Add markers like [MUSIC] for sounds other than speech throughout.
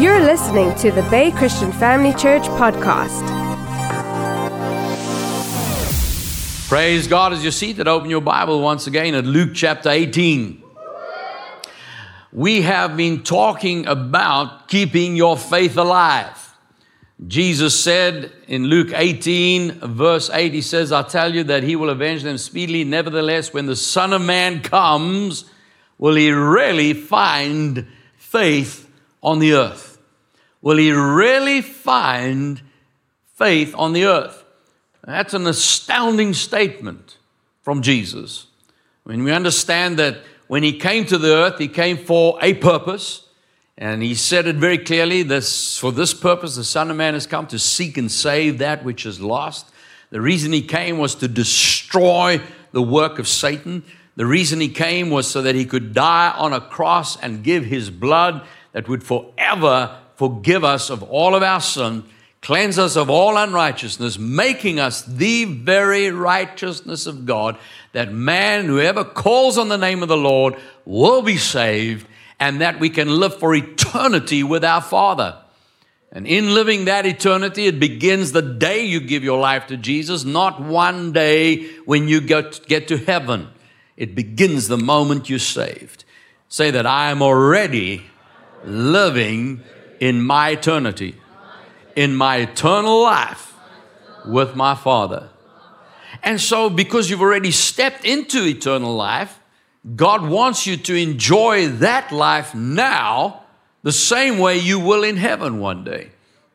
You're listening to the Bay Christian Family Church podcast. Praise God as you're seated. Open your Bible once again at Luke chapter 18. We have been talking about keeping your faith alive. Jesus said in Luke 18, verse 8, He says, I tell you that He will avenge them speedily. Nevertheless, when the Son of Man comes, will He really find faith on the earth? Will he really find faith on the earth? That's an astounding statement from Jesus. When we understand that when he came to the earth, he came for a purpose, and he said it very clearly this, for this purpose, the Son of Man has come to seek and save that which is lost. The reason he came was to destroy the work of Satan. The reason he came was so that he could die on a cross and give his blood that would forever forgive us of all of our sin, cleanse us of all unrighteousness, making us the very righteousness of God, that man, whoever calls on the name of the Lord, will be saved, and that we can live for eternity with our Father. And in living that eternity, it begins the day you give your life to Jesus, not one day when you get, to heaven. It begins the moment you're saved. Say that I am already living in my eternity, in my eternal life with my Father. And so, because you've already stepped into eternal life, God wants you to enjoy that life now the same way you will in heaven one day.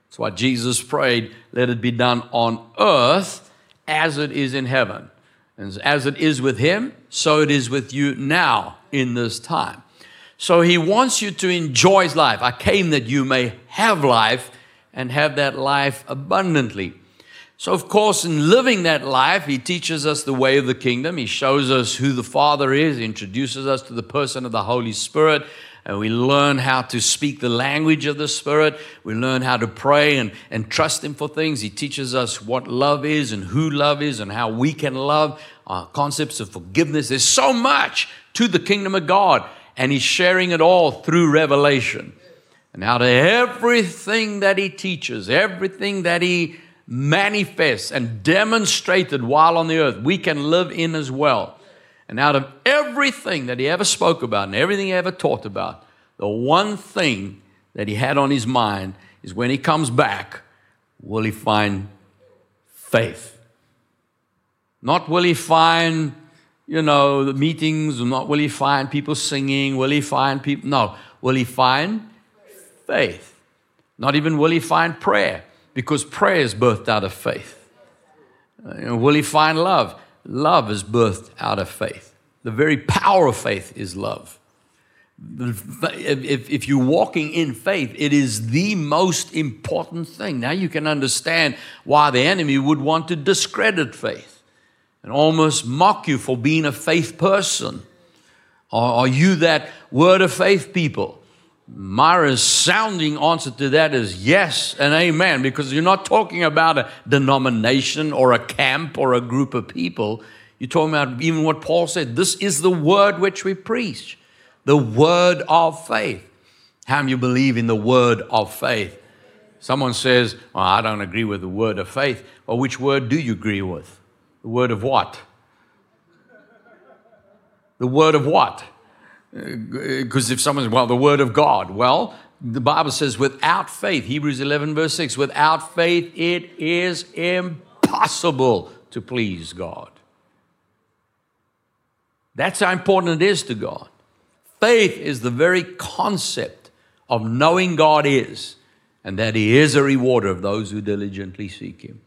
That's why Jesus prayed, let it be done on earth as it is in heaven. And as it is with Him, so it is with you now in this time. So he wants you to enjoy his life. I came that you may have life and have that life abundantly. So, of course, in living that life, he teaches us the way of the kingdom. He shows us who the Father is, he introduces us to the person of the Holy Spirit, and we learn how to speak the language of the Spirit. We learn how to pray and, and trust Him for things. He teaches us what love is and who love is and how we can love, uh, concepts of forgiveness. There's so much to the kingdom of God and he's sharing it all through revelation. And out of everything that he teaches, everything that he manifests and demonstrated while on the earth, we can live in as well. And out of everything that he ever spoke about and everything he ever taught about, the one thing that he had on his mind is when he comes back, will he find faith? Not will he find you know, the meetings, not will he find people singing, will he find people, no, will he find faith? Not even will he find prayer, because prayer is birthed out of faith. Uh, will he find love? Love is birthed out of faith. The very power of faith is love. If, if, you're walking in faith, it is the most important thing. Now you can understand why the enemy would want to discredit faith and almost mock you for being a faith person? Are, you that word of faith people? Myra's sounding answer to that is yes and amen, because you're not talking about a denomination or a camp or a group of people. You're talking about even what Paul said this is the word which we preach, the word of faith. How do you believe in the word of faith? Someone says, Well, I don't agree with the word of faith. Well, which word do you agree with? The word of what? The word of what? Because if someone's, well, the word of God. Well, the Bible says, without faith, Hebrews 11, verse 6, without faith, it is impossible to please God. That's how important it is to God. Faith is the very concept of knowing God is, and that He is a rewarder of those who diligently seek Him.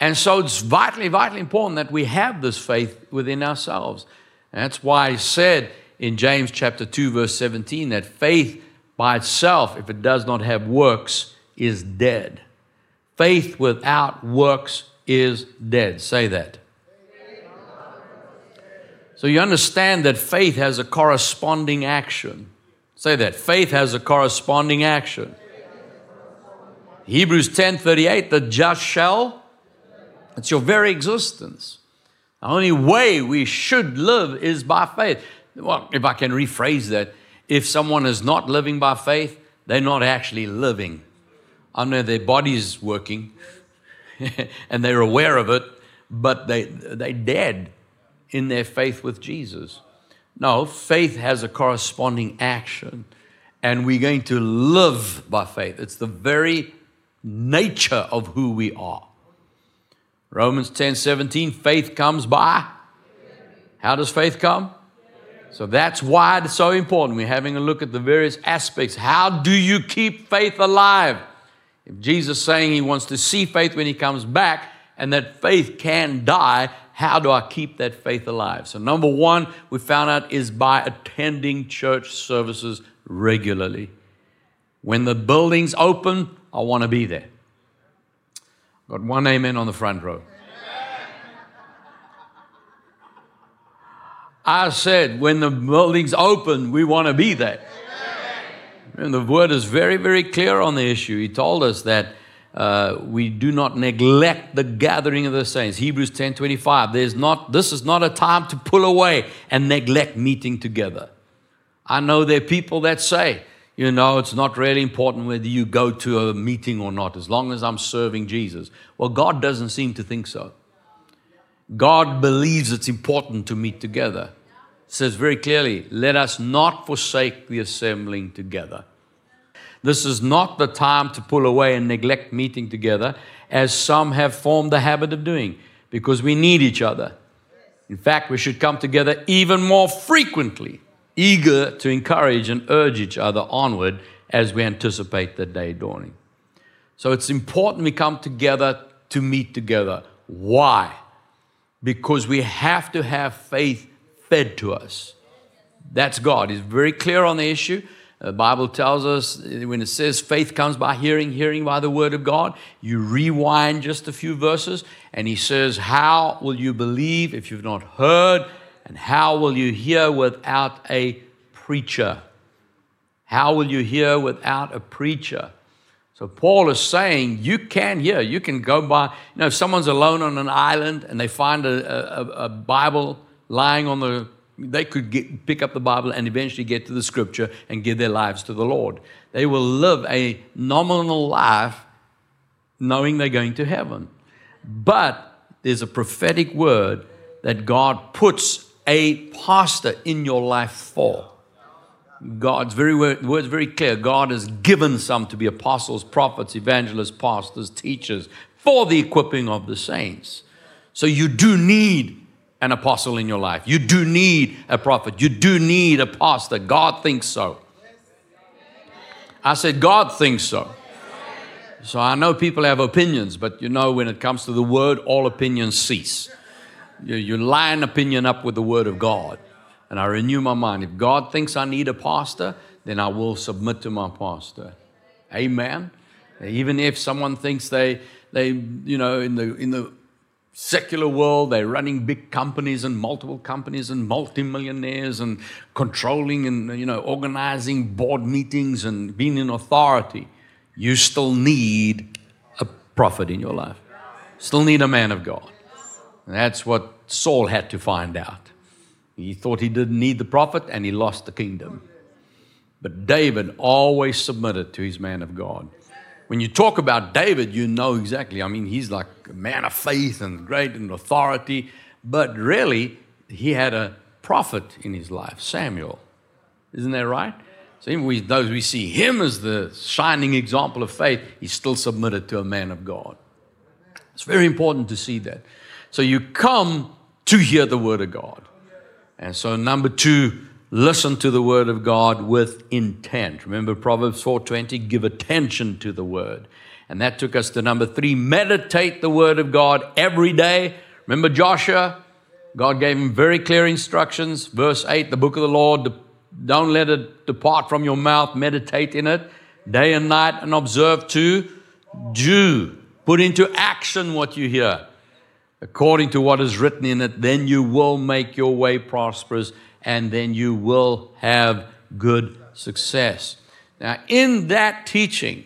And so it's vitally, vitally important that we have this faith within ourselves. And that's why I said in James chapter 2, verse 17, that faith by itself, if it does not have works, is dead. Faith without works is dead. Say that. So you understand that faith has a corresponding action. Say that. Faith has a corresponding action. Hebrews 10 38, the just shall it's your very existence. The only way we should live is by faith. Well, if I can rephrase that, if someone is not living by faith, they're not actually living. I know their body's working [LAUGHS] and they're aware of it, but they, they're dead in their faith with Jesus. No, faith has a corresponding action, and we're going to live by faith. It's the very nature of who we are. Romans 10 17, faith comes by. How does faith come? So that's why it's so important. We're having a look at the various aspects. How do you keep faith alive? If Jesus is saying he wants to see faith when he comes back and that faith can die, how do I keep that faith alive? So, number one, we found out is by attending church services regularly. When the building's open, I want to be there. Got one amen on the front row. I said, when the building's open, we want to be there. And the word is very, very clear on the issue. He told us that uh, we do not neglect the gathering of the saints. Hebrews 10 25. There's not, this is not a time to pull away and neglect meeting together. I know there are people that say, you know, it's not really important whether you go to a meeting or not, as long as I'm serving Jesus. Well, God doesn't seem to think so. God believes it's important to meet together. It says very clearly, let us not forsake the assembling together. This is not the time to pull away and neglect meeting together, as some have formed the habit of doing, because we need each other. In fact, we should come together even more frequently eager to encourage and urge each other onward as we anticipate the day dawning. So it's important we come together to meet together. Why? Because we have to have faith fed to us. That's God. He's very clear on the issue. The Bible tells us when it says faith comes by hearing, hearing by the word of God, you rewind just a few verses, and he says, How will you believe if you've not heard and how will you hear without a preacher? How will you hear without a preacher? So Paul is saying you can hear. You can go by, you know, if someone's alone on an island and they find a, a, a Bible lying on the, they could get, pick up the Bible and eventually get to the scripture and give their lives to the Lord. They will live a nominal life knowing they're going to heaven. But there's a prophetic word that God puts a pastor in your life for. God's very word, word's very clear. God has given some to be apostles, prophets, evangelists, pastors, teachers for the equipping of the saints. So you do need an apostle in your life. You do need a prophet. You do need a pastor. God thinks so. I said, God thinks so. So I know people have opinions, but you know, when it comes to the word, all opinions cease. You, you line opinion up with the Word of God. And I renew my mind. If God thinks I need a pastor, then I will submit to my pastor. Amen. Even if someone thinks they, they you know, in the, in the secular world, they're running big companies and multiple companies and multimillionaires and controlling and, you know, organizing board meetings and being in authority, you still need a prophet in your life. Still need a man of God. And that's what Saul had to find out. He thought he didn't need the prophet and he lost the kingdom. But David always submitted to his man of God. When you talk about David, you know exactly. I mean, he's like a man of faith and great in authority, but really, he had a prophet in his life, Samuel. Isn't that right? So even those we see him as the shining example of faith, he's still submitted to a man of God. It's very important to see that. So you come to hear the word of God. And so number 2, listen to the word of God with intent. Remember Proverbs 4:20, give attention to the word. And that took us to number 3, meditate the word of God every day. Remember Joshua? God gave him very clear instructions. Verse 8, the book of the Lord, don't let it depart from your mouth, meditate in it day and night and observe to do. Put into action what you hear according to what is written in it, then you will make your way prosperous and then you will have good success. Now, in that teaching,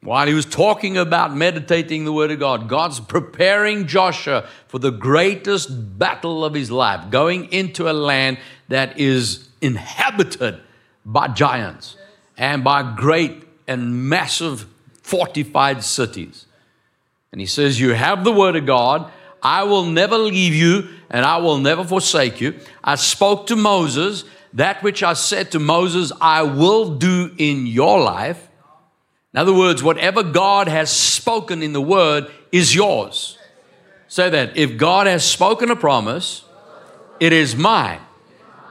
while he was talking about meditating the Word of God, God's preparing Joshua for the greatest battle of his life, going into a land that is inhabited by giants and by great and massive fortified cities. And he says, You have the word of God. I will never leave you and I will never forsake you. I spoke to Moses that which I said to Moses, I will do in your life. In other words, whatever God has spoken in the word is yours. Say that if God has spoken a promise, it is mine.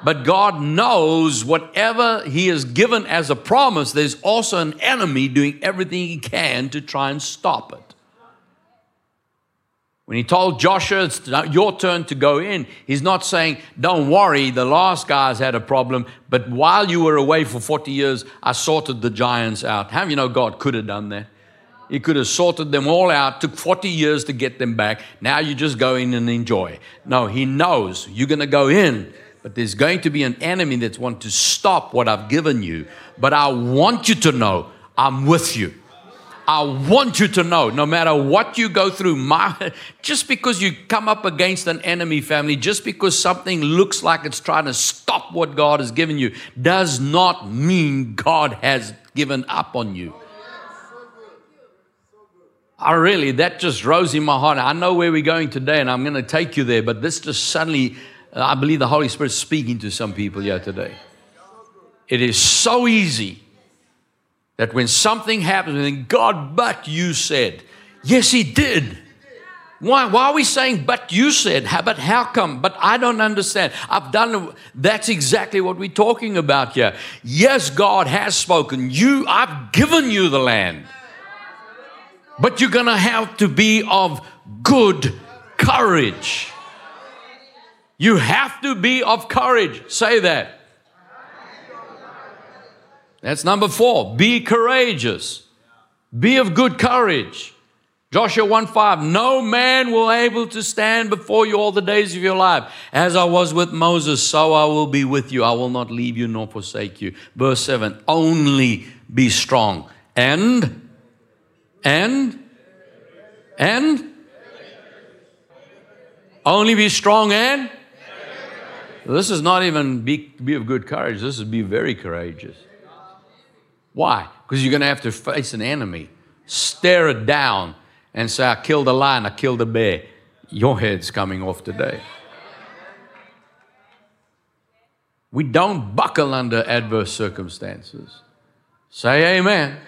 But God knows whatever He has given as a promise, there's also an enemy doing everything he can to try and stop it. When he told Joshua, it's your turn to go in, he's not saying, Don't worry, the last guys had a problem, but while you were away for 40 years, I sorted the giants out. How you know God could have done that? He could have sorted them all out, took 40 years to get them back. Now you just go in and enjoy. No, he knows you're going to go in, but there's going to be an enemy that's want to stop what I've given you. But I want you to know I'm with you. I want you to know no matter what you go through, my, [LAUGHS] just because you come up against an enemy family, just because something looks like it's trying to stop what God has given you, does not mean God has given up on you. I really, that just rose in my heart. I know where we're going today, and I'm going to take you there, but this just suddenly, I believe the Holy Spirit speaking to some people here today. It is so easy that when something happens, and God, but you said, yes, He did. Why, why are we saying, but you said, how, but how come? But I don't understand. I've done, that's exactly what we're talking about here. Yes, God has spoken. You, I've given you the land. But you're going to have to be of good courage. You have to be of courage. Say that. That's number four. Be courageous. Be of good courage. Joshua 1 5, no man will able to stand before you all the days of your life. As I was with Moses, so I will be with you. I will not leave you nor forsake you. Verse 7, only be strong. And, and, and, only be strong and, this is not even be, be of good courage. This is be very courageous. Why? Because you're going to have to face an enemy, stare it down, and say, I killed a lion, I killed a bear. Your head's coming off today. We don't buckle under adverse circumstances. Say amen. amen.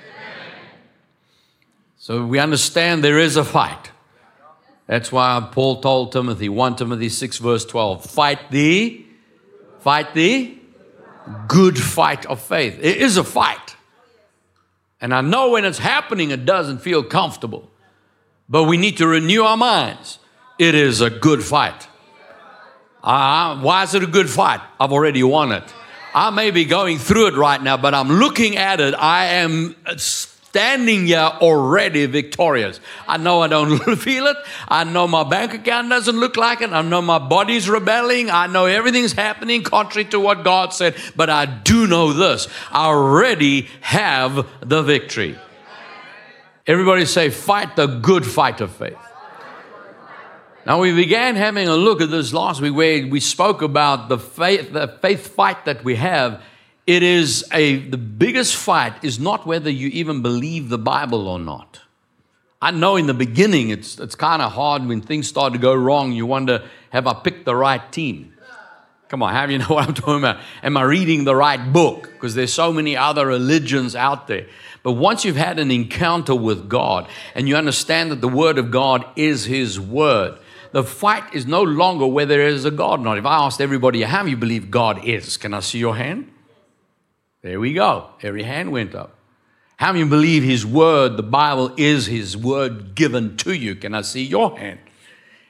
So we understand there is a fight. That's why Paul told Timothy, 1 Timothy 6, verse 12, fight the, fight the good fight of faith. It is a fight. And I know when it's happening, it doesn't feel comfortable. But we need to renew our minds. It is a good fight. Uh, why is it a good fight? I've already won it. I may be going through it right now, but I'm looking at it. I am standing here already victorious. I know I don't [LAUGHS] feel it. I know my bank account doesn't look like it. I know my body's rebelling. I know everything's happening contrary to what God said. But I do know this I already have the victory. Everybody say, fight the good fight of faith. Now, we began having a look at this last week where we spoke about the faith, the faith fight that we have it is a the biggest fight is not whether you even believe the Bible or not. I know in the beginning it's it's kind of hard when things start to go wrong. You wonder, have I picked the right team? Come on, have you know [LAUGHS] what I'm talking about? Am I reading the right book? Because there's so many other religions out there. But once you've had an encounter with God and you understand that the Word of God is His Word, the fight is no longer whether there is a God or not. If I asked everybody, how you believe God is? Can I see your hand? There we go. Every hand went up. How many believe His Word, the Bible, is His Word given to you? Can I see your hand?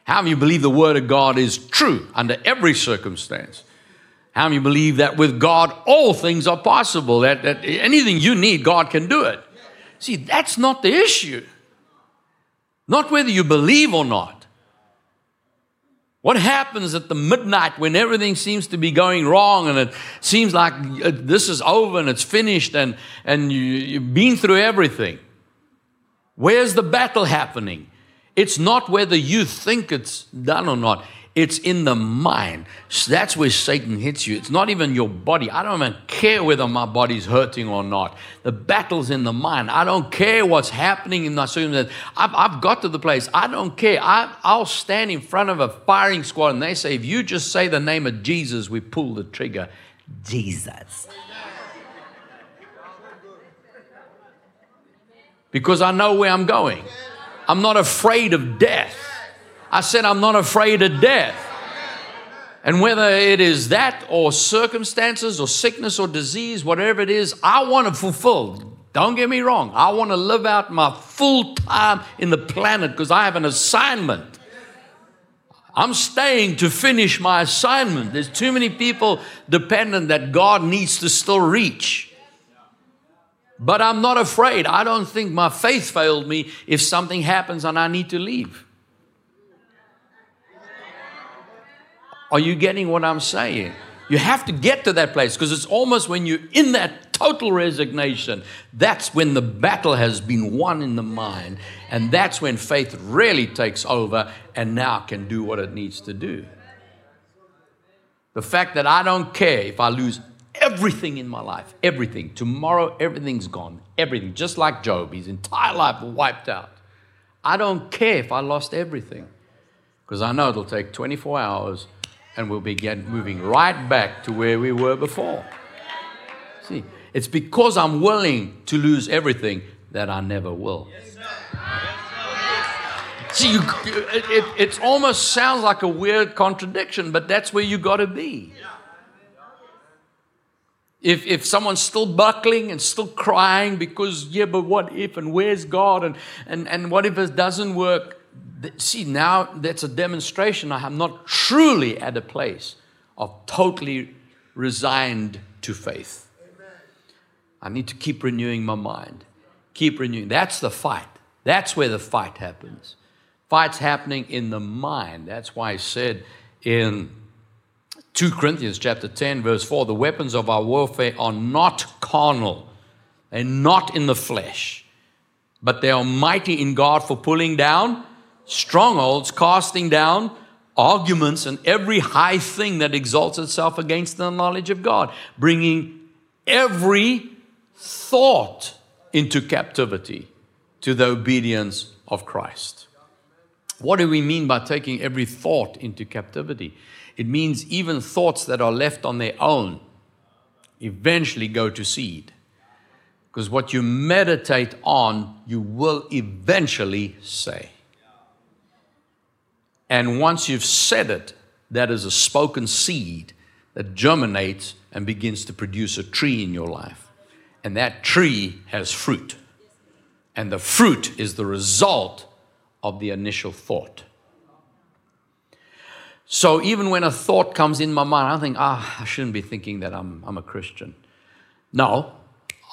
How many believe the Word of God is true under every circumstance? How many believe that with God all things are possible? That, that anything you need, God can do it. See, that's not the issue. Not whether you believe or not. What happens at the midnight when everything seems to be going wrong and it seems like uh, this is over and it's finished and, and you, you've been through everything? Where's the battle happening? It's not whether you think it's done or not. It's in the mind. So that's where Satan hits you. It's not even your body. I don't even care whether my body's hurting or not. The battle's in the mind. I don't care what's happening in my circumstances. I've, I've got to the place. I don't care. I, I'll stand in front of a firing squad and they say, if you just say the name of Jesus, we pull the trigger. Jesus. Because I know where I'm going. I'm not afraid of death. I said, I'm not afraid of death. And whether it is that or circumstances or sickness or disease, whatever it is, I want to fulfill. Don't get me wrong. I want to live out my full time in the planet because I have an assignment. I'm staying to finish my assignment. There's too many people dependent that God needs to still reach. But I'm not afraid. I don't think my faith failed me if something happens and I need to leave. Are you getting what I'm saying? You have to get to that place because it's almost when you're in that total resignation, that's when the battle has been won in the mind. And that's when faith really takes over and now can do what it needs to do. The fact that I don't care if I lose everything in my life, everything. Tomorrow, everything's gone. Everything. Just like Job, his entire life wiped out. I don't care if I lost everything because I know it'll take 24 hours and we'll begin moving right back to where we were before. See, it's because I'm willing to lose everything that I never will. See, you, it, it, almost sounds like a weird contradiction, but that's where you got to be. If, if someone's still buckling and still crying because, yeah, but what if and where's God and, and, and what if it doesn't work? See, now that's a demonstration I'm not truly at a place of totally resigned to faith. I need to keep renewing my mind. Keep renewing. That's the fight. That's where the fight happens. Fight's happening in the mind. That's why I said in 2 Corinthians chapter 10, verse 4, the weapons of our warfare are not carnal. They're not in the flesh, but they are mighty in God for pulling down strongholds, casting down arguments and every high thing that exalts itself against the knowledge of God, bringing every thought into captivity to the obedience of Christ. What do we mean by taking every thought into captivity? It means even thoughts that are left on their own eventually go to seed. Because what you meditate on, you will eventually say. And once you've said it, that is a spoken seed that germinates and begins to produce a tree in your life. And that tree has fruit. And the fruit is the result of the initial thought. So even when a thought comes in my mind, I think, ah, I shouldn't be thinking that I'm, I'm a Christian. No,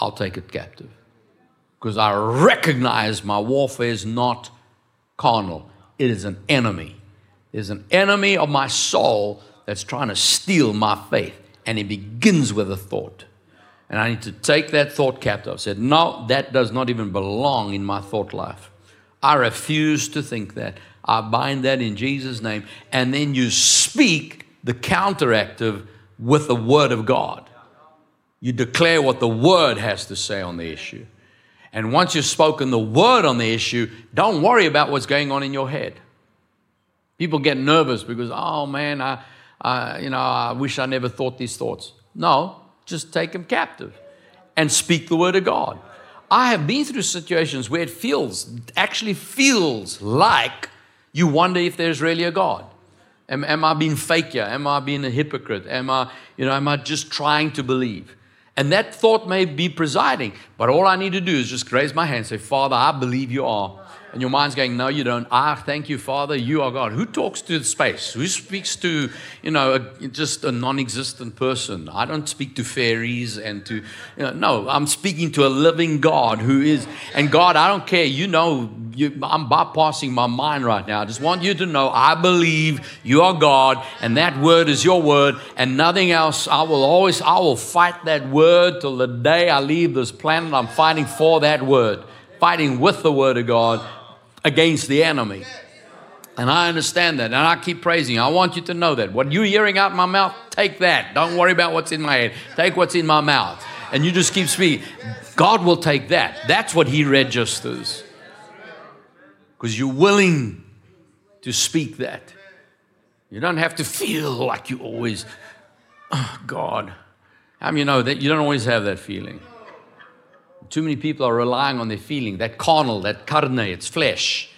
I'll take it captive. Because I recognize my warfare is not carnal, it is an enemy. There's an enemy of my soul that's trying to steal my faith. And it begins with a thought. And I need to take that thought captive. I said, No, that does not even belong in my thought life. I refuse to think that. I bind that in Jesus' name. And then you speak the counteractive with the Word of God. You declare what the Word has to say on the issue. And once you've spoken the Word on the issue, don't worry about what's going on in your head. People get nervous because, oh man, I, I, you know, I wish I never thought these thoughts. No, just take them captive and speak the word of God. I have been through situations where it feels, actually feels like you wonder if there's really a God. Am, am I being fake here? Am I being a hypocrite? Am I, you know, am I just trying to believe? And that thought may be presiding, but all I need to do is just raise my hand and say, Father, I believe you are. And your mind's going, no, you don't. Ah, thank you, Father. You are God. Who talks to space? Who speaks to, you know, a, just a non existent person? I don't speak to fairies and to, you know, no, I'm speaking to a living God who is, and God, I don't care. You know, you, I'm bypassing my mind right now. I just want you to know I believe you are God and that word is your word and nothing else. I will always, I will fight that word till the day I leave this planet. I'm fighting for that word, fighting with the word of God against the enemy. And I understand that. And I keep praising. I want you to know that. What you're hearing out my mouth, take that. Don't worry about what's in my head. Take what's in my mouth. And you just keep speaking. God will take that. That's what He registers. Because you're willing to speak that. You don't have to feel like you always, oh, God. How many you know that you don't always have that feeling? Too many people are relying on their feeling, that carnal, that carne, it's flesh.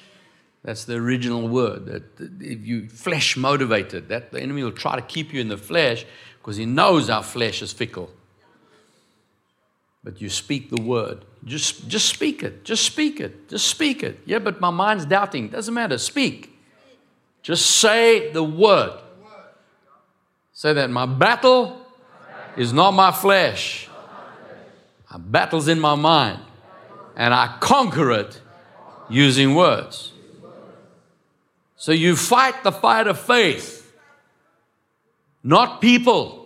That's the original word. That if you flesh motivated, that the enemy will try to keep you in the flesh because he knows our flesh is fickle. But you speak the word. Just, just speak it. Just speak it. Just speak it. Yeah, but my mind's doubting. Doesn't matter. Speak. Just say the word. Say that my battle is not my flesh. Battle's in my mind. And I conquer it using words. So you fight the fight of faith, not people.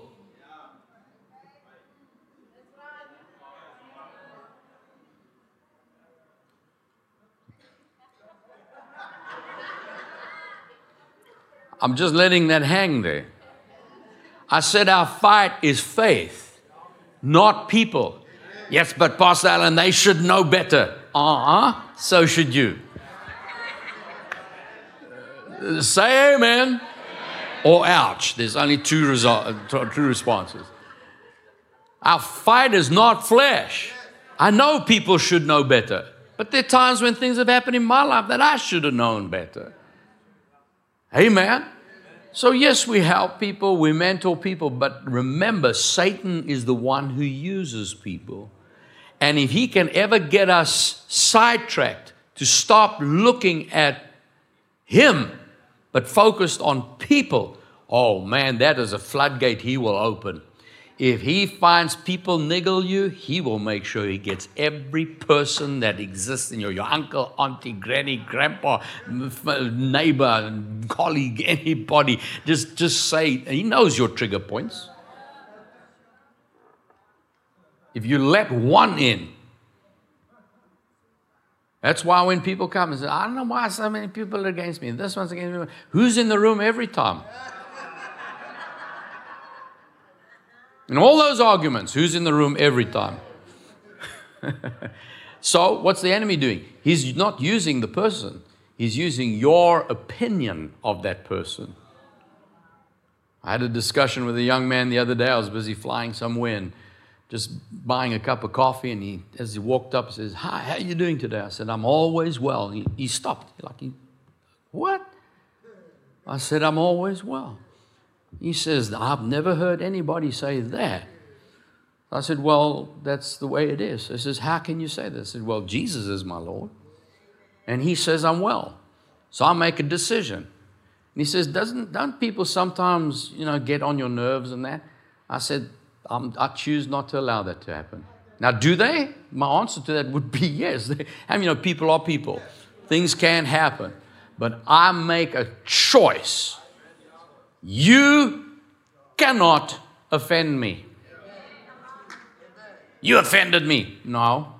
I'm just letting that hang there. I said our fight is faith, not people. Yes, but Pastor Allan, they should know better. Uh huh, so should you. Say amen or ouch. There's only two, result, two responses. Our fight is not flesh. I know people should know better, but there are times when things have happened in my life that I should have known better. Amen. So, yes, we help people, we mentor people, but remember, Satan is the one who uses people. And if he can ever get us sidetracked to stop looking at him, but focused on people, oh man, that is a floodgate he will open. If he finds people niggle you, he will make sure he gets every person that exists in your, your uncle, auntie, granny, grandpa, neighbor, colleague, [LAUGHS] anybody. Just, just say, he knows your trigger points. If you let one in, that's why when people come and say, I don't know why so many people are against me, this one's against me, who's in the room every time? And all those arguments, who's in the room every time? [LAUGHS] so, what's the enemy doing? He's not using the person, he's using your opinion of that person. I had a discussion with a young man the other day. I was busy flying somewhere and just buying a cup of coffee. And he, as he walked up, says, "Hi, how are you doing today?" I said, "I'm always well." He, he stopped, like he, what? I said, "I'm always well." He says, I've never heard anybody say that. I said, Well, that's the way it is. He says, How can you say this? I said, Well, Jesus is my Lord. And he says, I'm well. So I make a decision. And he says, Doesn't don't people sometimes, you know, get on your nerves and that? I said, I choose not to allow that to happen. Now, do they? My answer to that would be [LAUGHS] yes. I mean, you know, people are people. Things can happen. But I make a choice you cannot offend me. You offended me. No,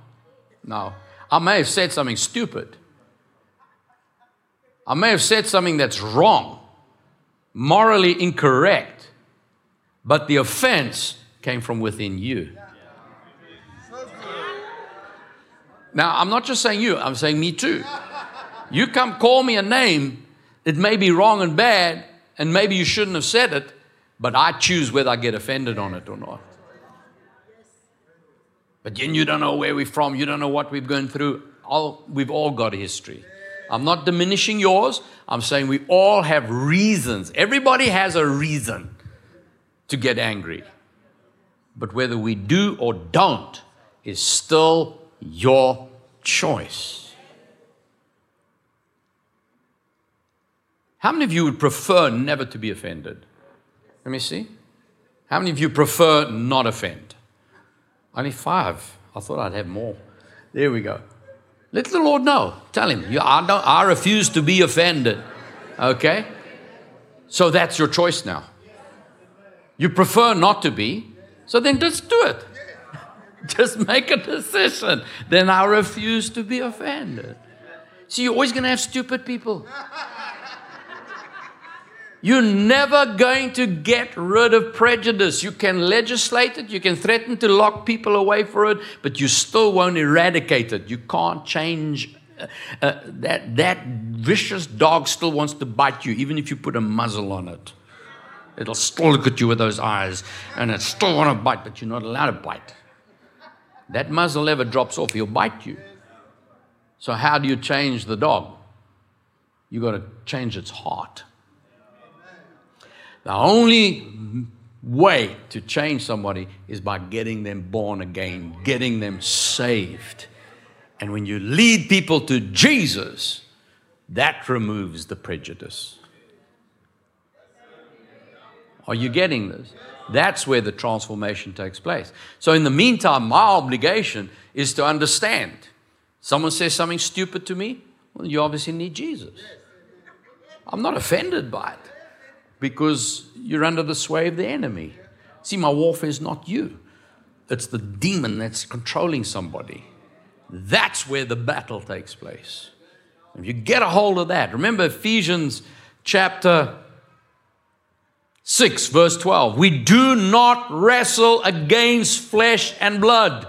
no. I may have said something stupid. I may have said something that's wrong, morally incorrect, but the offense came from within you. Now, I'm not just saying you, I'm saying me too. You come call me a name, it may be wrong and bad, and maybe you shouldn't have said it, but I choose whether I get offended on it or not. But then you don't know where we're from, you don't know what we've gone through. All, we've all got a history. I'm not diminishing yours, I'm saying we all have reasons. Everybody has a reason to get angry. But whether we do or don't is still your choice. How many of you would prefer never to be offended? Let me see. How many of you prefer not offend? Only five. I thought I'd have more. There we go. Let the Lord know. Tell him, I, don't, I refuse to be offended. Okay? So that's your choice now. You prefer not to be, so then just do it. [LAUGHS] Just make a decision. Then I refuse to be offended. See, you're always going to have stupid people. You're never going to get rid of prejudice. You can legislate it, you can threaten to lock people away for it, but you still won't eradicate it. You can't change uh, uh, that. That vicious dog still wants to bite you, even if you put a muzzle on it. It'll still look at you with those eyes and it still want to bite, but you're not allowed to bite. That muzzle ever drops off, he'll bite you. So, how do you change the dog? You've got to change its heart. The only way to change somebody is by getting them born again, getting them saved. And when you lead people to Jesus, that removes the prejudice. Are you getting this? That's where the transformation takes place. So, in the meantime, my obligation is to understand. Someone says something stupid to me, well, you obviously need Jesus. I'm not offended by it because you're under the sway of the enemy. See, my warfare is not you, it's the demon that's controlling somebody. That's where the battle takes place. If you get a hold of that, remember Ephesians chapter 6, verse 12. We do not wrestle against flesh and blood.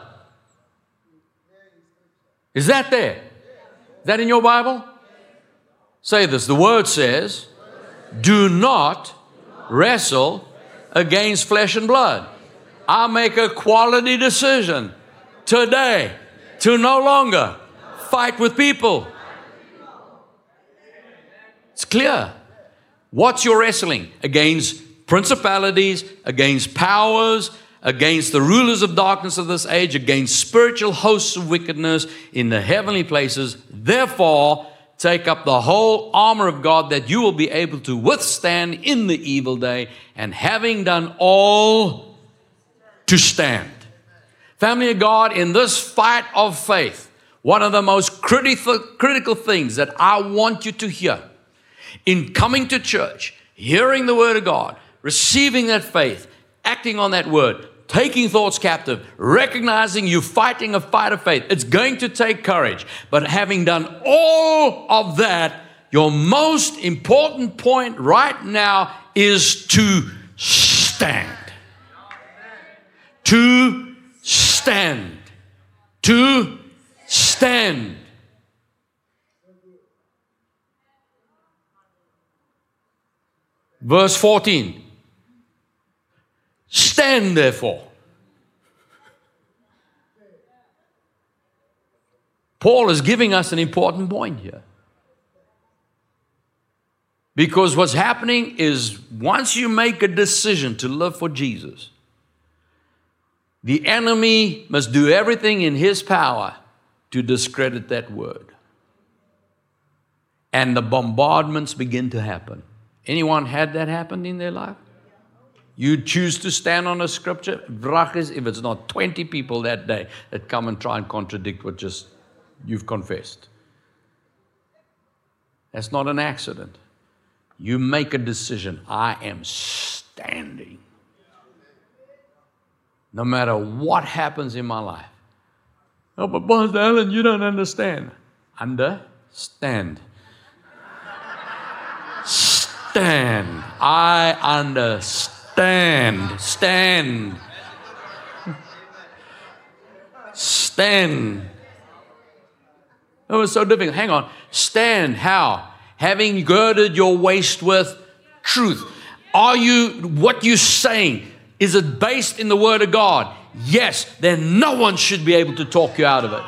Is that there? Is that in your Bible? Say this. The word says, do not wrestle against flesh and blood. I make a quality decision today to no longer fight with people. It's clear. What's your wrestling? Against principalities, against powers, against the rulers of darkness of this age, against spiritual hosts of wickedness in the heavenly places. Therefore, take up the whole armor of God that you will be able to withstand in the evil day, and having done all, to stand. Family of God, in this fight of faith, one of the most critical, critical things that I want you to hear in coming to church, hearing the Word of God, receiving that faith, acting on that Word, taking thoughts captive, recognizing you fighting a fight of faith. It's going to take courage. But having done all of that, your most important point right now is to stand. To stand. To stand. Verse 14. Stand therefore. Paul is giving us an important point here. Because what's happening is once you make a decision to live for Jesus, the enemy must do everything in his power to discredit that word. And the bombardments begin to happen. Anyone had that happen in their life? You choose to stand on a scripture, is if it's not 20 people that day that come and try and contradict what just you've confessed. That's not an accident. You make a decision. I am standing. No matter what happens in my life. Oh, but Pastor Allan, you don't understand. Understand. Stand. I understand. Stand, stand, stand. It was so difficult. Hang on. Stand. How? Having girded your waist with truth. Are you, what you're saying, is it based in the Word of God? Yes. Then no one should be able to talk you out of it.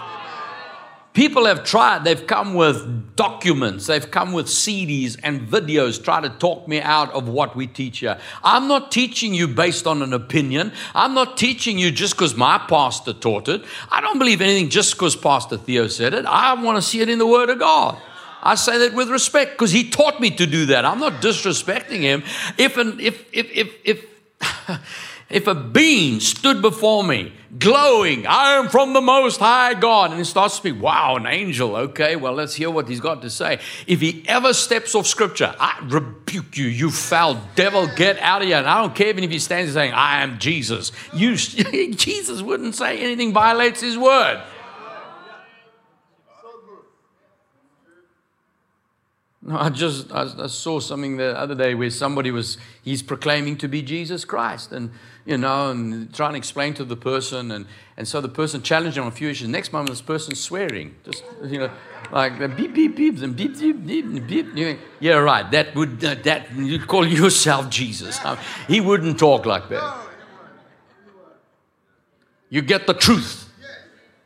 People have tried, they've come with documents, they've come with CDs and videos, try to talk me out of what we teach here. I'm not teaching you based on an opinion. I'm not teaching you just because my pastor taught it. I don't believe anything just because Pastor Theo said it. I want to see it in the Word of God. I say that with respect because he taught me to do that. I'm not disrespecting him. If an, if if if if [LAUGHS] if a being stood before me, glowing, I am from the Most High God, and he starts to speak, wow, an angel, okay, well, let's hear what he's got to say. If he ever steps off scripture, I rebuke you, you foul devil, get out of here. And I don't care even if he stands saying, I am Jesus. You, [LAUGHS] Jesus wouldn't say anything violates his word. No, I just I, I, saw something the other day where somebody was he's proclaiming to be Jesus Christ and you know and trying to explain to the person and and so the person challenged him on a few issues. Next moment, this person's swearing, just you know, like beep beep beeps and beep beep beep beep. You think, yeah, right. That would uh, that you call yourself Jesus? [LAUGHS] he wouldn't talk like that. You get the truth.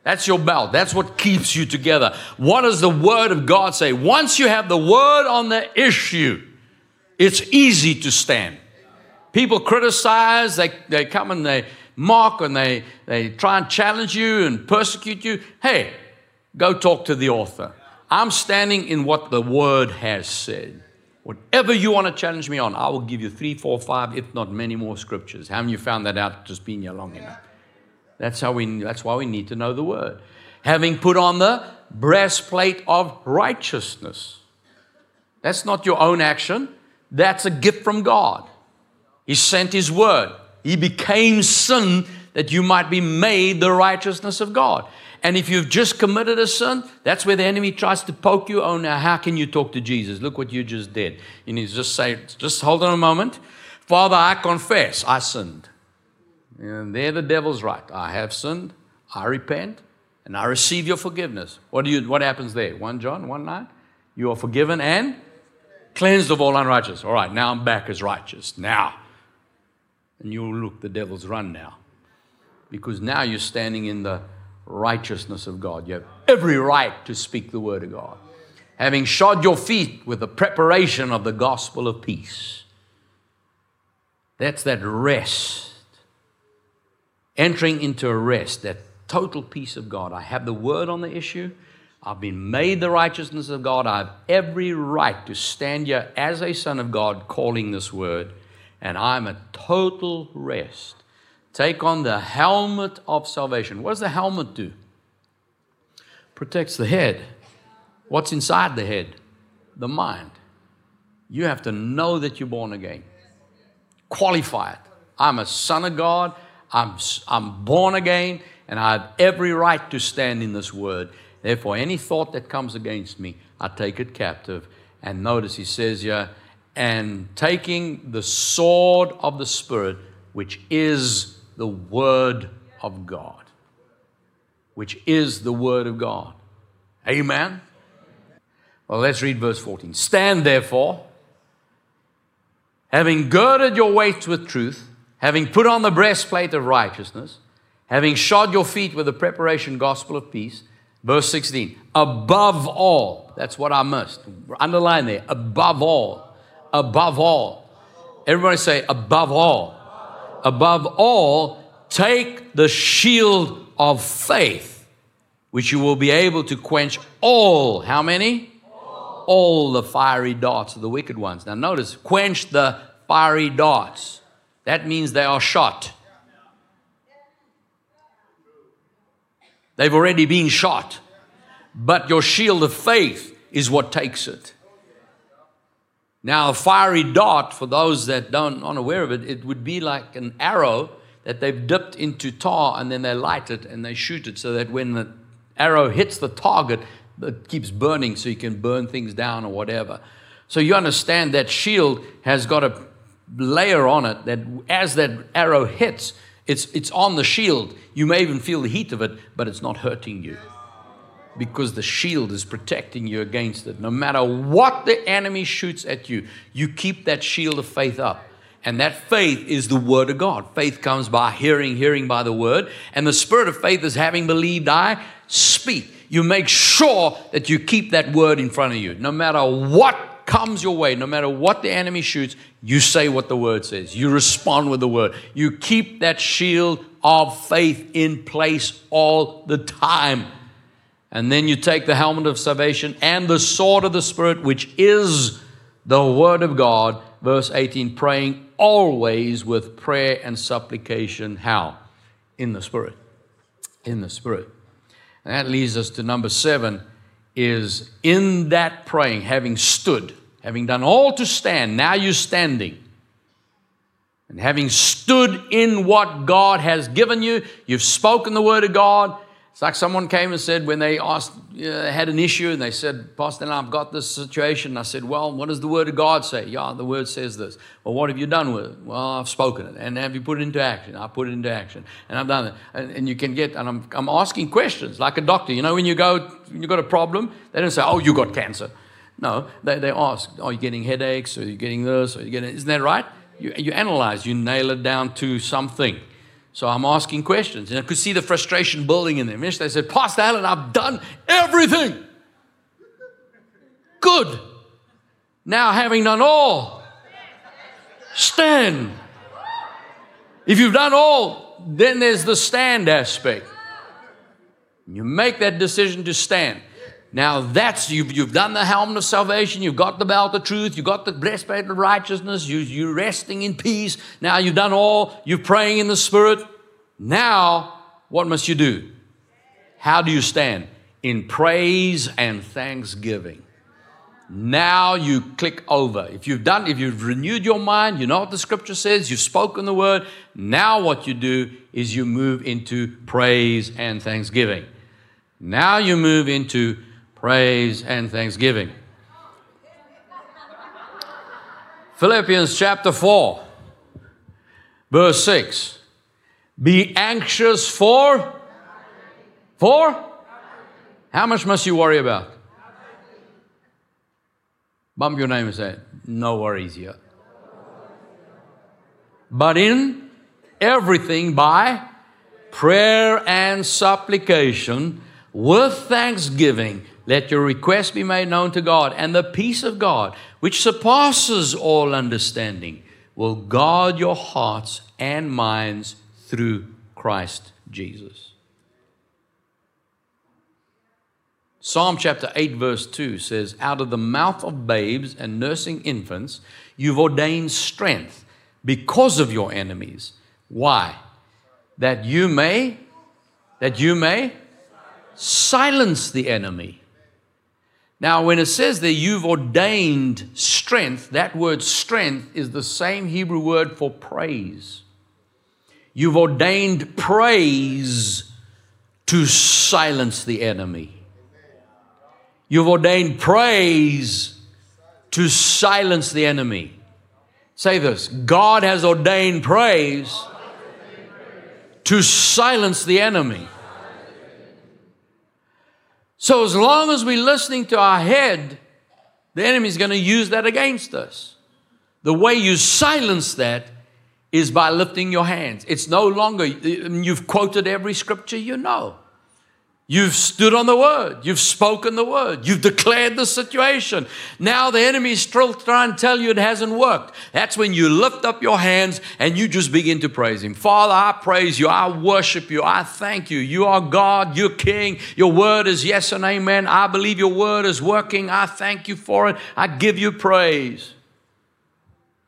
That's your belt. That's what keeps you together. What does the Word of God say? Once you have the Word on the issue, it's easy to stand. People criticize, they, they come and they mock and they, they try and challenge you and persecute you. Hey, go talk to the author. I'm standing in what the Word has said. Whatever you want to challenge me on, I will give you three, four, five, if not many more scriptures. Haven't you found that out just being here long enough? That's, how we, that's why we need to know the word. Having put on the breastplate of righteousness. That's not your own action, that's a gift from God. He sent His word. He became sin that you might be made the righteousness of God. And if you've just committed a sin, that's where the enemy tries to poke you. Oh, now how can you talk to Jesus? Look what you just did. You need to just say, just hold on a moment. Father, I confess I sinned. And there the devil's right. I have sinned, I repent, and I receive your forgiveness. What do you what happens there? 1 John 1 9? You are forgiven and cleansed of all unrighteous. All right, now I'm back as righteous. Now. And you'll look, the devil's run now. Because now you're standing in the righteousness of God. You have every right to speak the word of God. Having shod your feet with the preparation of the gospel of peace. That's that rest entering into a rest, that total peace of God. I have the word on the issue. I've been made the righteousness of God. I have every right to stand here as a son of God calling this word, and I'm a total rest. Take on the helmet of salvation. What does the helmet do? Protects the head. What's inside the head? The mind. You have to know that you're born again. Qualify it. I'm a son of God. I'm, I'm born again and I have every right to stand in this word. Therefore, any thought that comes against me, I take it captive. And notice he says here, and taking the sword of the Spirit, which is the Word of God. Which is the Word of God. Amen? Well, let's read verse 14. Stand therefore, having girded your waist with truth having put on the breastplate of righteousness, having shod your feet with the preparation gospel of peace. Verse 16, above all, that's what I must underline there, above all, above all. Everybody say, above all. Above all, take the shield of faith, which you will be able to quench all, how many? All the fiery darts of the wicked ones. Now, notice, quench the fiery darts. That means they are shot. They've already been shot. But your shield of faith is what takes it. Now, a fiery dart, for those that don't aren't aware of it, it would be like an arrow that they've dipped into tar and then they light it and they shoot it so that when the arrow hits the target, it keeps burning so you can burn things down or whatever. So you understand that shield has got a layer on it that as that arrow hits, it's, it's on the shield. You may even feel the heat of it, but it's not hurting you because the shield is protecting you against it. No matter what the enemy shoots at you, you keep that shield of faith up. And that faith is the word of God. Faith comes by hearing, hearing by the word. And the spirit of faith is having believed, I speak. You make sure that you keep that word in front of you. No matter what comes your way, no matter what the enemy shoots, you say what the word says. You respond with the word. You keep that shield of faith in place all the time. And then you take the helmet of salvation and the sword of the Spirit, which is the word of God. Verse 18 praying always with prayer and supplication. How? In the Spirit. In the Spirit. And that leads us to number seven is in that praying, having stood, having done all to stand, now you're standing. And having stood in what God has given you, you've spoken the word of God. It's like someone came and said when they asked, uh, had an issue, and they said, Pastor, I've got this situation. I said, Well, what does the Word of God say? Yeah, the Word says this. Well, what have you done with it? Well, I've spoken it. And have you put it into action? I put it into action. And I've done it. And, and you can get, and I'm, I'm asking questions like a doctor. You know, when you go, you've got a problem, they don't say, Oh, you got cancer. No, they, they ask, Are you getting headaches? Are you getting this? Are you getting, isn't that right? You, you analyze, you nail it down to something. So I'm asking questions, and I could see the frustration building in them. They said, Pastor Allan, I've done everything. Good. Now, having done all, stand. If you've done all, then there's the stand aspect. You make that decision to stand. Now that's you've, you've done the helmet of salvation, you've got the belt of truth, you've got the breastplate of righteousness, you, you're resting in peace. Now you've done all, you're praying in the Spirit. Now, what must you do? How do you stand? In praise and thanksgiving. Now you click over. If you've done, if you've renewed your mind, you know what the scripture says, you've spoken the word. Now what you do is you move into praise and thanksgiving. Now you move into praise and thanksgiving. Philippians chapter 4, verse 6. Be anxious for? For? How much must you worry about? Bump your name and say, No worries yet. But in everything by prayer and supplication with thanksgiving let your request be made known to God, and the peace of God, which surpasses all understanding, will guard your hearts and minds through Christ Jesus. Psalm chapter 8, verse 2 says, Out of the mouth of babes and nursing infants, you've ordained strength because of your enemies. Why? That you may, that you may silence the enemy. Now, when it says that you've ordained strength, that word strength is the same Hebrew word for praise. You've ordained praise to silence the enemy. You've ordained praise to silence the enemy. Say this God has ordained praise to silence the enemy. So, as long as we're listening to our head, the enemy is going to use that against us. The way you silence that is by lifting your hands. It's no longer, um, you've quoted every scripture you know. You've stood on the word. You've spoken the word. You've declared the situation. Now the enemy is still trying to tell you it hasn't worked. That's when you lift up your hands and you just begin to praise Him. Father, I praise you. I worship you. I thank you. You are God. You're King. Your word is yes and amen. I believe your word is working. I thank you for it. I give you praise.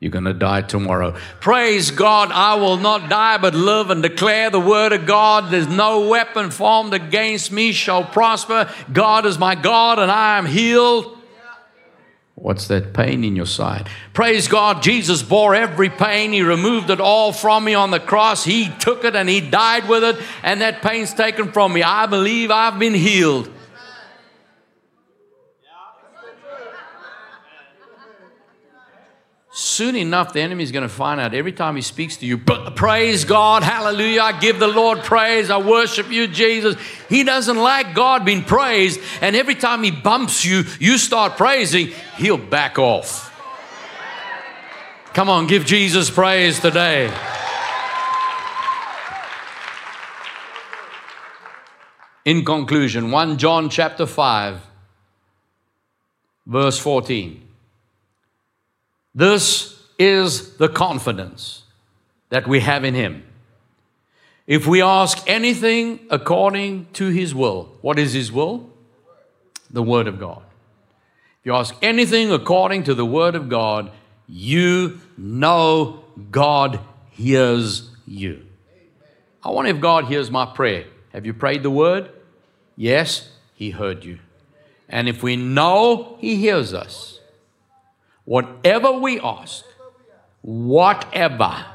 You're going to die tomorrow. Praise God, I will not die but live and declare the word of God. There's no weapon formed against me shall prosper. God is my God and I am healed. What's that pain in your side? Praise God, Jesus bore every pain. He removed it all from me on the cross. He took it and He died with it, and that pain's taken from me. I believe I've been healed. Soon enough, the enemy is going to find out every time he speaks to you, praise God, hallelujah, I give the Lord praise, I worship you, Jesus. He doesn't like God being praised, and every time he bumps you, you start praising, he'll back off. Come on, give Jesus praise today. In conclusion, 1 John chapter 5, verse 14. This is the confidence that we have in Him. If we ask anything according to His will, what is His will? The Word of God. If you ask anything according to the Word of God, you know God hears you. I wonder if God hears my prayer. Have you prayed the Word? Yes, He heard you. And if we know He hears us, Whatever we ask, whatever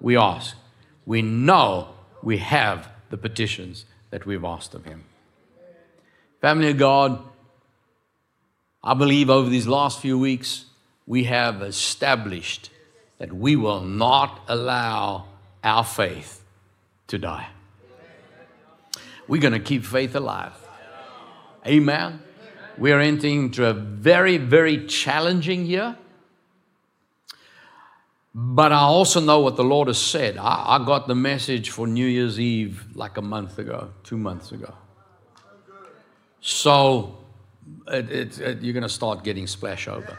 we ask, we know we have the petitions that we've asked of Him. Family of God, I believe over these last few weeks, we have established that we will not allow our faith to die. We're going to keep faith alive. Amen. We are entering into a very, very challenging year. But I also know what the Lord has said. I, I, got the message for New Year's Eve like a month ago, two months ago. So it, it, it, you're going to start getting splash over.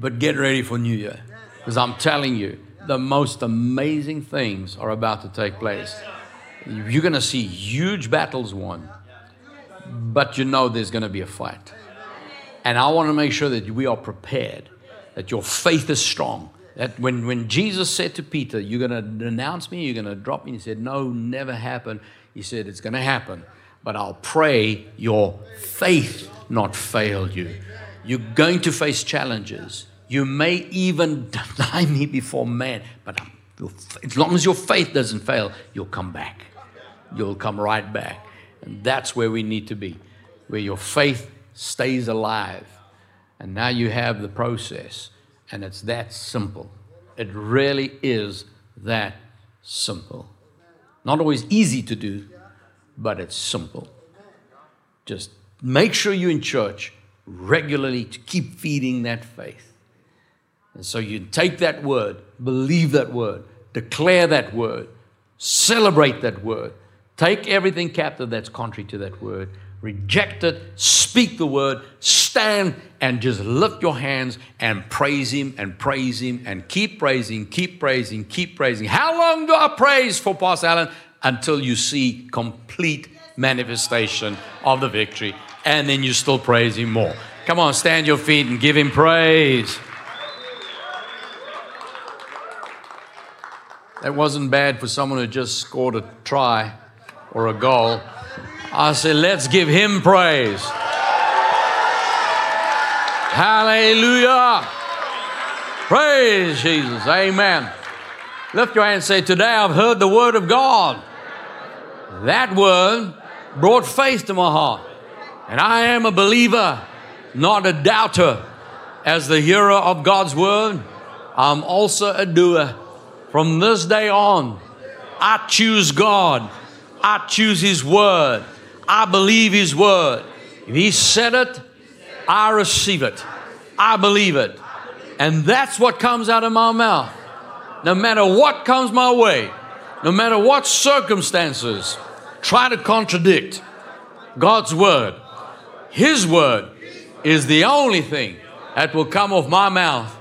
But get ready for New Year. Because I'm telling you, the most amazing things are about to take place. You're going to see huge battles won, but you know there's going to be a fight. And I want to make sure that we are prepared, that your faith is strong. That when, when Jesus said to Peter, You're going to denounce me, you're going to drop me, he said, No, never happen. He said, It's going to happen, but I'll pray your faith not fail you. You're going to face challenges. You may even [LAUGHS] deny me before man, but as long as your faith doesn't fail, you'll come back. You'll come right back. And that's where we need to be, where your faith stays alive. And now you have the process, and it's that simple. It really is that simple. Not always easy to do, but it's simple. Just make sure you're in church regularly to keep feeding that faith. And so you take that word, believe that word, declare that word, celebrate that word, take everything captive that's contrary to that word, reject it, speak the word, stand and just lift your hands and praise Him and praise Him and keep praising, keep praising, keep praising. How long do I praise for Pastor Allan? Until you see complete manifestation of the victory and then you still praise Him more. Come on, stand your feet and give Him praise. That wasn't bad for someone who just scored a try or a goal. I said, let's give Him praise. Hallelujah. Praise Jesus. Amen. Lift your hand and say, Today I've heard the word of God. That word brought faith to my heart. And I am a believer, not a doubter. As the hearer of God's word, I'm also a doer. From this day on, I choose God. I choose His word. I believe His word. If He said it, I receive it. I believe it. And that's what comes out of my mouth. No matter what comes my way, no matter what circumstances try to contradict God's word, his word is the only thing that will come off my mouth.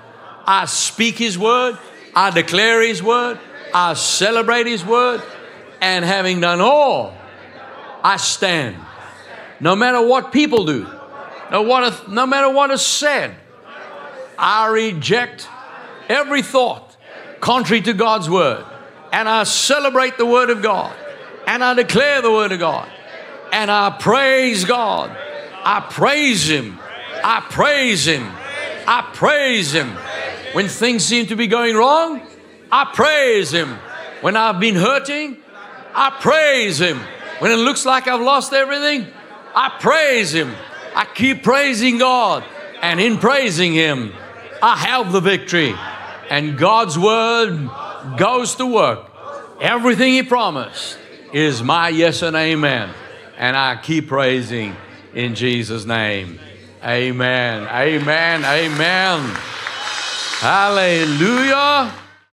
I speak His word, I declare His word, I celebrate His word, and having done all, I stand. No matter what people do, no, what, no matter what is said, I reject every thought contrary to God's word, and I celebrate the word of God, and I declare the word of God, and I praise God I praise Him. I praise Him. I praise Him. When things seem to be going wrong, I praise Him. When I've been hurting, I praise Him. When it looks like I've lost everything, I praise Him. I keep praising God. And in praising Him, I have the victory. And God's Word goes to work. Everything He promised is my yes and amen. And I keep praising in Jesus' name. Amen. Amen. Amen. Hallelujah.